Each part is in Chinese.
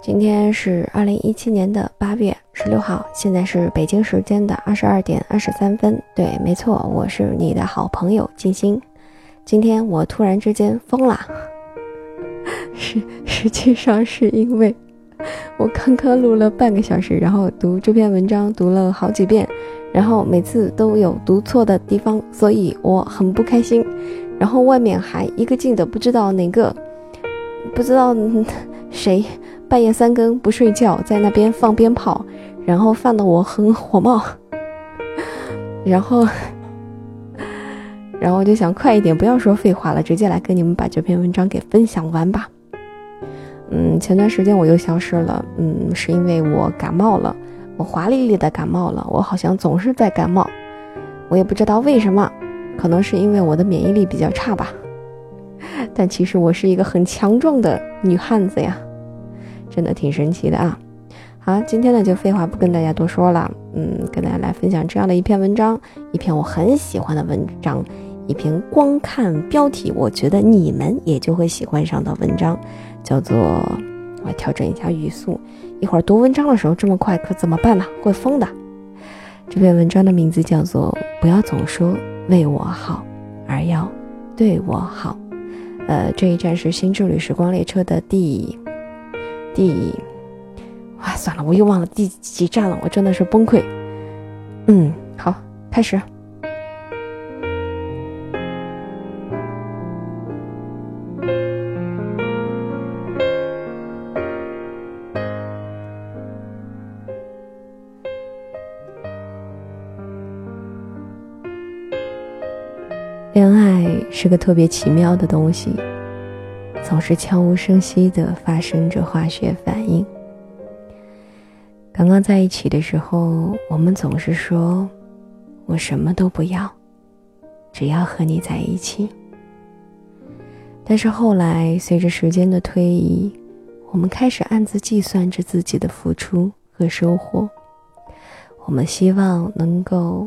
今天是二零一七年的八月十六号，现在是北京时间的二十二点二十三分。对，没错，我是你的好朋友静心。今天我突然之间疯了，实实际上是因为我刚刚录了半个小时，然后读这篇文章读了好几遍，然后每次都有读错的地方，所以我很不开心。然后外面还一个劲的不知道哪个，不知道谁。半夜三更不睡觉，在那边放鞭炮，然后放的我很火冒，然后，然后我就想快一点，不要说废话了，直接来跟你们把这篇文章给分享完吧。嗯，前段时间我又消失了，嗯，是因为我感冒了，我华丽丽的感冒了，我好像总是在感冒，我也不知道为什么，可能是因为我的免疫力比较差吧，但其实我是一个很强壮的女汉子呀。真的挺神奇的啊！好，今天呢就废话不跟大家多说了，嗯，跟大家来分享这样的一篇文章，一篇我很喜欢的文章，一篇光看标题我觉得你们也就会喜欢上的文章，叫做我调整一下语速，一会儿读文章的时候这么快可怎么办呢？会疯的。这篇文章的名字叫做不要总说为我好，而要对我好。呃，这一站是新之旅时光列车的第。第，啊，算了，我又忘了第几站了，我真的是崩溃。嗯，好，开始。恋爱是个特别奇妙的东西。总是悄无声息地发生着化学反应。刚刚在一起的时候，我们总是说：“我什么都不要，只要和你在一起。”但是后来，随着时间的推移，我们开始暗自计算着自己的付出和收获。我们希望能够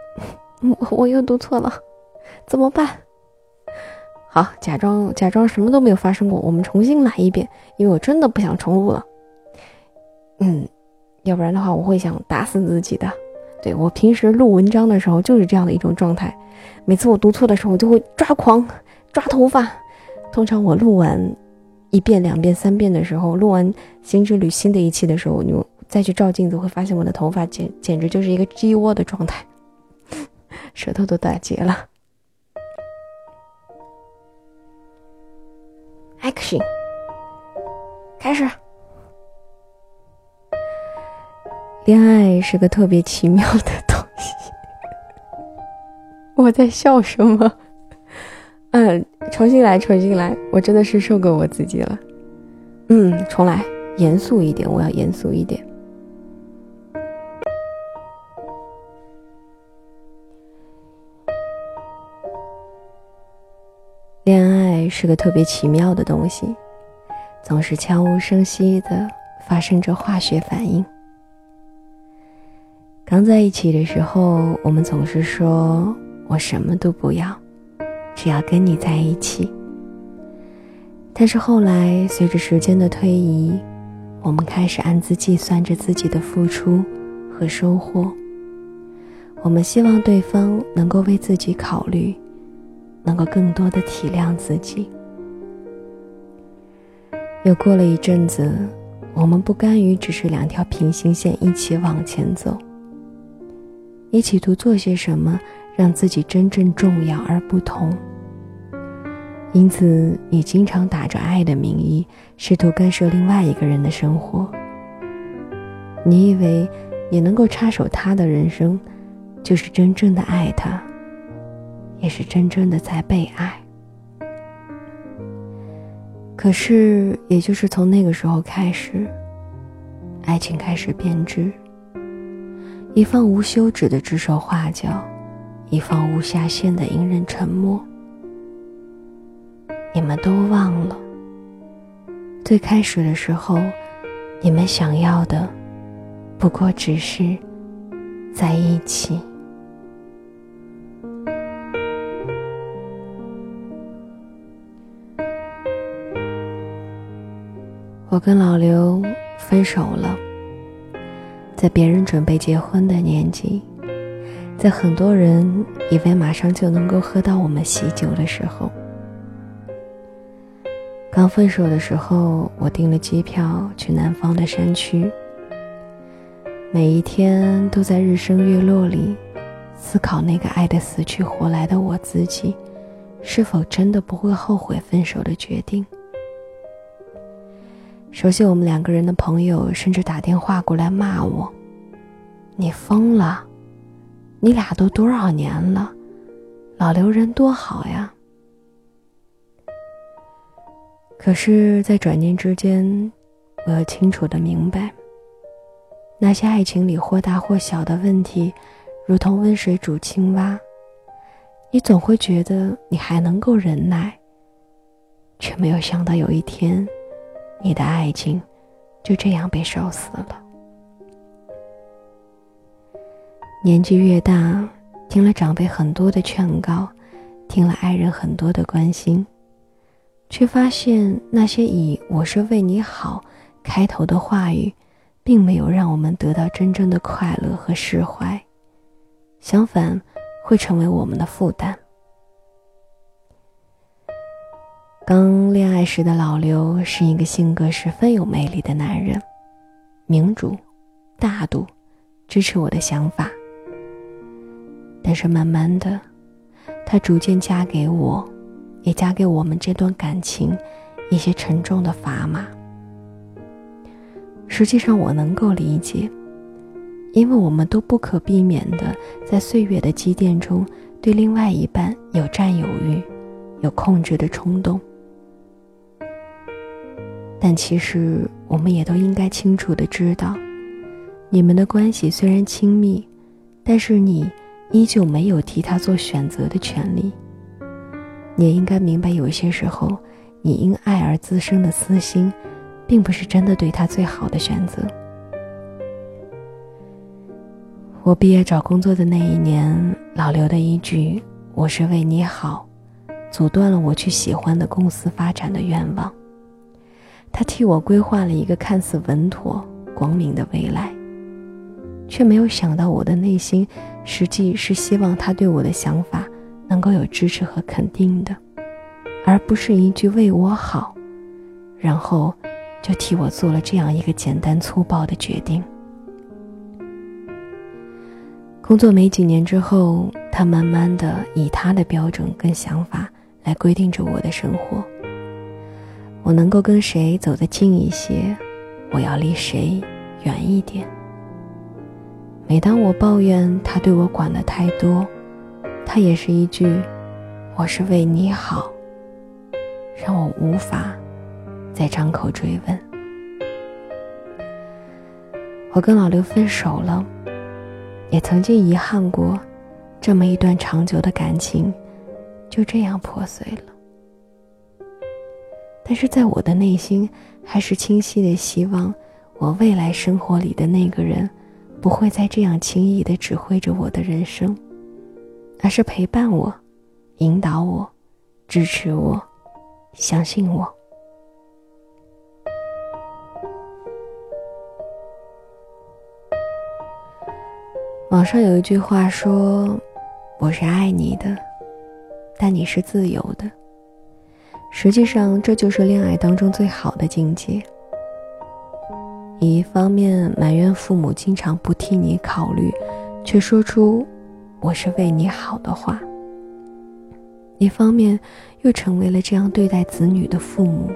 我我又读错了，怎么办？好，假装假装什么都没有发生过，我们重新来一遍，因为我真的不想重录了。嗯，要不然的话，我会想打死自己的。对我平时录文章的时候就是这样的一种状态，每次我读错的时候，我就会抓狂、抓头发。通常我录完一遍、两遍、三遍的时候，录完《新之旅》新的一期的时候，你再去照镜子，会发现我的头发简简直就是一个鸡窝的状态，舌头都打结了。Action，开始。恋爱是个特别奇妙的东西。我在笑什么？嗯，重新来，重新来。我真的是受够我自己了。嗯，重来，严肃一点，我要严肃一点。是个特别奇妙的东西，总是悄无声息的发生着化学反应。刚在一起的时候，我们总是说我什么都不要，只要跟你在一起。但是后来，随着时间的推移，我们开始暗自计算着自己的付出和收获。我们希望对方能够为自己考虑。能够更多的体谅自己。又过了一阵子，我们不甘于只是两条平行线一起往前走，也企图做些什么让自己真正重要而不同。因此，你经常打着爱的名义，试图干涉另外一个人的生活。你以为你能够插手他的人生，就是真正的爱他。也是真正的在被爱。可是，也就是从那个时候开始，爱情开始变质。一方无休止的指手画脚，一方无下限的隐忍沉默。你们都忘了，最开始的时候，你们想要的，不过只是在一起。我跟老刘分手了，在别人准备结婚的年纪，在很多人以为马上就能够喝到我们喜酒的时候，刚分手的时候，我订了机票去南方的山区，每一天都在日升月落里思考那个爱得死去活来的我自己，是否真的不会后悔分手的决定。熟悉我们两个人的朋友甚至打电话过来骂我：“你疯了！你俩都多少年了，老刘人多好呀。”可是，在转念之间，我又清楚的明白，那些爱情里或大或小的问题，如同温水煮青蛙，你总会觉得你还能够忍耐，却没有想到有一天。你的爱情就这样被烧死了。年纪越大，听了长辈很多的劝告，听了爱人很多的关心，却发现那些以“我是为你好”开头的话语，并没有让我们得到真正的快乐和释怀，相反，会成为我们的负担。刚恋爱时的老刘是一个性格十分有魅力的男人，民主、大度，支持我的想法。但是慢慢的，他逐渐加给我，也加给我们这段感情一些沉重的砝码。实际上我能够理解，因为我们都不可避免的在岁月的积淀中，对另外一半有占有欲，有控制的冲动。但其实，我们也都应该清楚的知道，你们的关系虽然亲密，但是你依旧没有替他做选择的权利。你也应该明白，有些时候，你因爱而滋生的私心，并不是真的对他最好的选择。我毕业找工作的那一年，老刘的一句“我是为你好”，阻断了我去喜欢的公司发展的愿望。他替我规划了一个看似稳妥、光明的未来，却没有想到我的内心实际是希望他对我的想法能够有支持和肯定的，而不是一句“为我好”，然后就替我做了这样一个简单粗暴的决定。工作没几年之后，他慢慢的以他的标准跟想法来规定着我的生活。我能够跟谁走得近一些，我要离谁远一点。每当我抱怨他对我管的太多，他也是一句“我是为你好”，让我无法再张口追问。我跟老刘分手了，也曾经遗憾过，这么一段长久的感情就这样破碎了。但是在我的内心，还是清晰的希望，我未来生活里的那个人，不会再这样轻易的指挥着我的人生，而是陪伴我，引导我，支持我，相信我。网上有一句话说：“我是爱你的，但你是自由的。”实际上，这就是恋爱当中最好的境界。一方面埋怨父母经常不替你考虑，却说出“我是为你好”的话；一方面又成为了这样对待子女的父母。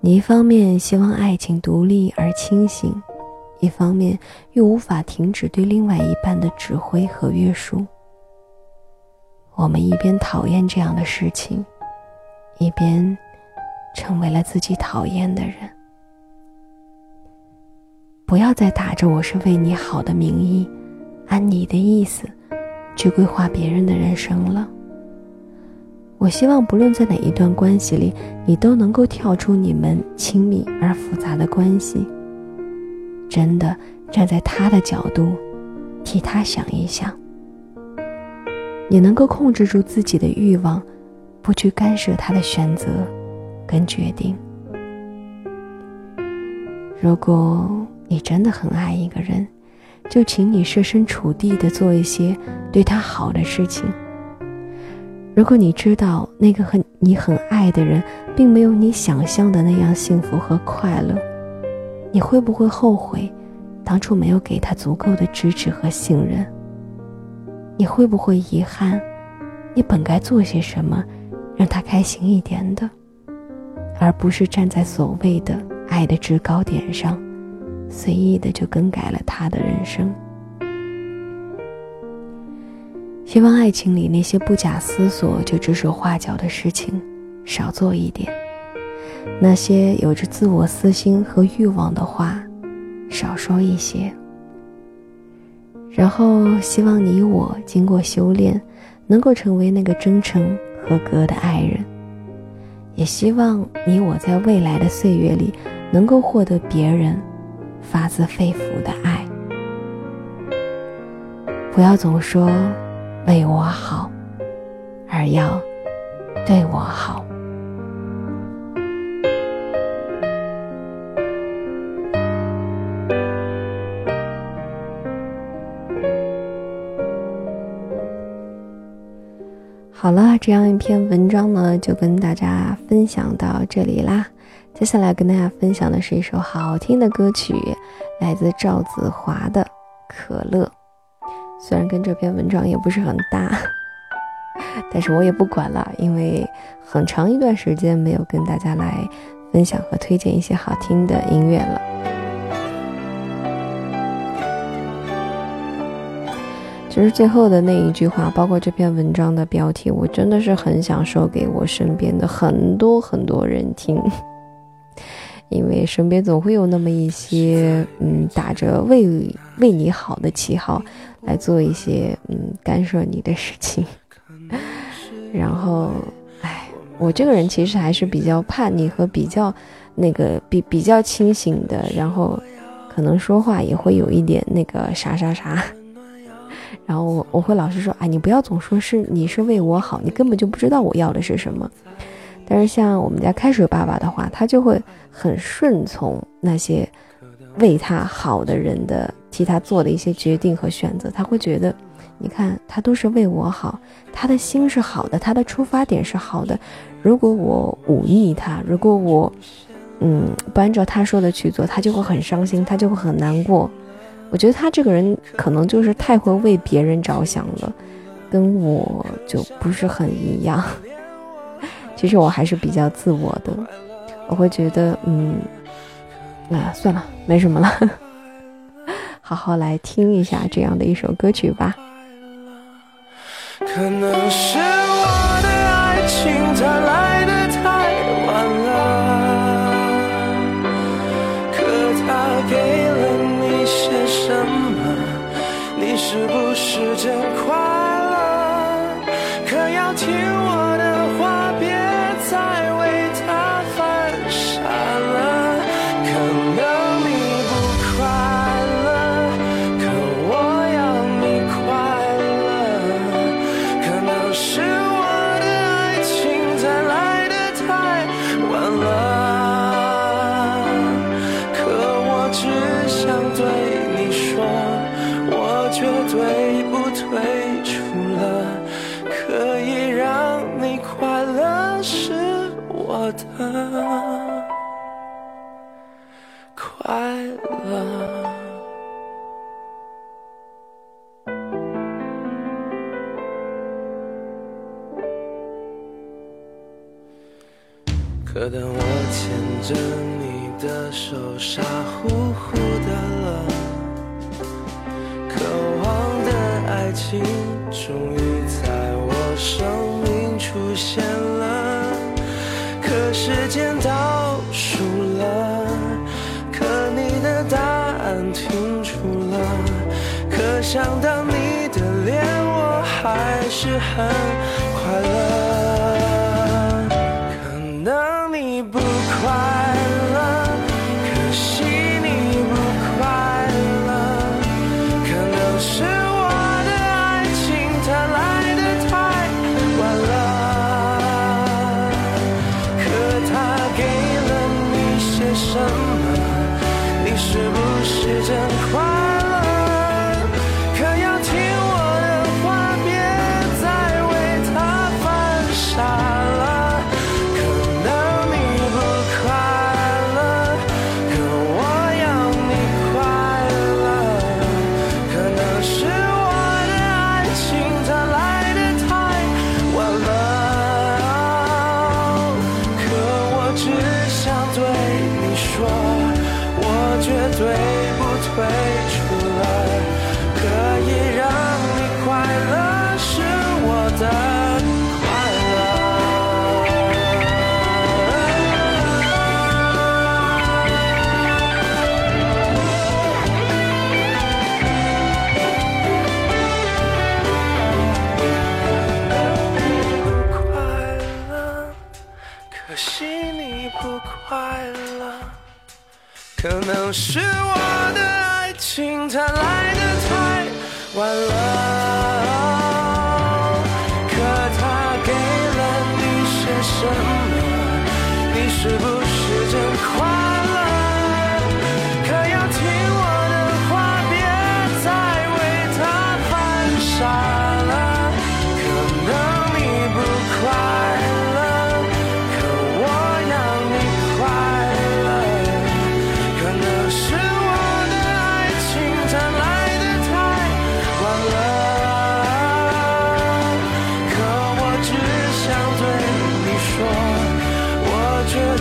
你一方面希望爱情独立而清醒，一方面又无法停止对另外一半的指挥和约束。我们一边讨厌这样的事情，一边成为了自己讨厌的人。不要再打着“我是为你好”的名义，按你的意思去规划别人的人生了。我希望，不论在哪一段关系里，你都能够跳出你们亲密而复杂的关系，真的站在他的角度，替他想一想。你能够控制住自己的欲望，不去干涉他的选择跟决定。如果你真的很爱一个人，就请你设身处地的做一些对他好的事情。如果你知道那个很你很爱的人，并没有你想象的那样幸福和快乐，你会不会后悔当初没有给他足够的支持和信任？你会不会遗憾，你本该做些什么，让他开心一点的，而不是站在所谓的爱的制高点上，随意的就更改了他的人生？希望爱情里那些不假思索就指手画脚的事情少做一点，那些有着自我私心和欲望的话少说一些。然后，希望你我经过修炼，能够成为那个真诚合格的爱人。也希望你我在未来的岁月里，能够获得别人发自肺腑的爱。不要总说为我好，而要对我好。好了，这样一篇文章呢，就跟大家分享到这里啦。接下来跟大家分享的是一首好听的歌曲，来自赵子华的《可乐》。虽然跟这篇文章也不是很搭，但是我也不管了，因为很长一段时间没有跟大家来分享和推荐一些好听的音乐了。其实最后的那一句话，包括这篇文章的标题，我真的是很想说给我身边的很多很多人听，因为身边总会有那么一些，嗯，打着为为你好的旗号来做一些，嗯，干涉你的事情。然后，哎，我这个人其实还是比较叛逆和比较那个比比较清醒的，然后可能说话也会有一点那个啥啥啥。然后我我会老是说，哎，你不要总说是你是为我好，你根本就不知道我要的是什么。但是像我们家开水爸爸的话，他就会很顺从那些为他好的人的替他做的一些决定和选择。他会觉得，你看他都是为我好，他的心是好的，他的出发点是好的。如果我忤逆他，如果我嗯不按照他说的去做，他就会很伤心，他就会很难过。我觉得他这个人可能就是太会为别人着想了，跟我就不是很一样。其实我还是比较自我的，我会觉得，嗯，那算了，没什么了，好好来听一下这样的一首歌曲吧。可能是我的爱情来我的快乐。可当我牵着你的手，傻乎乎的了。渴望的爱情终于想到你的脸，我还是很快乐。可能你不快乐，可惜你不快乐。可能是我的爱情它来的太晚了。可他给了你些什么？你是不是真快乐？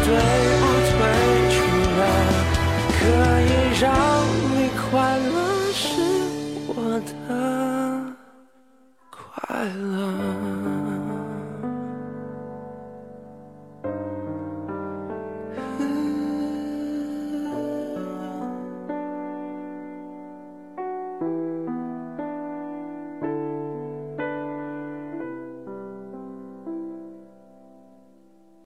退不退出了，可以让。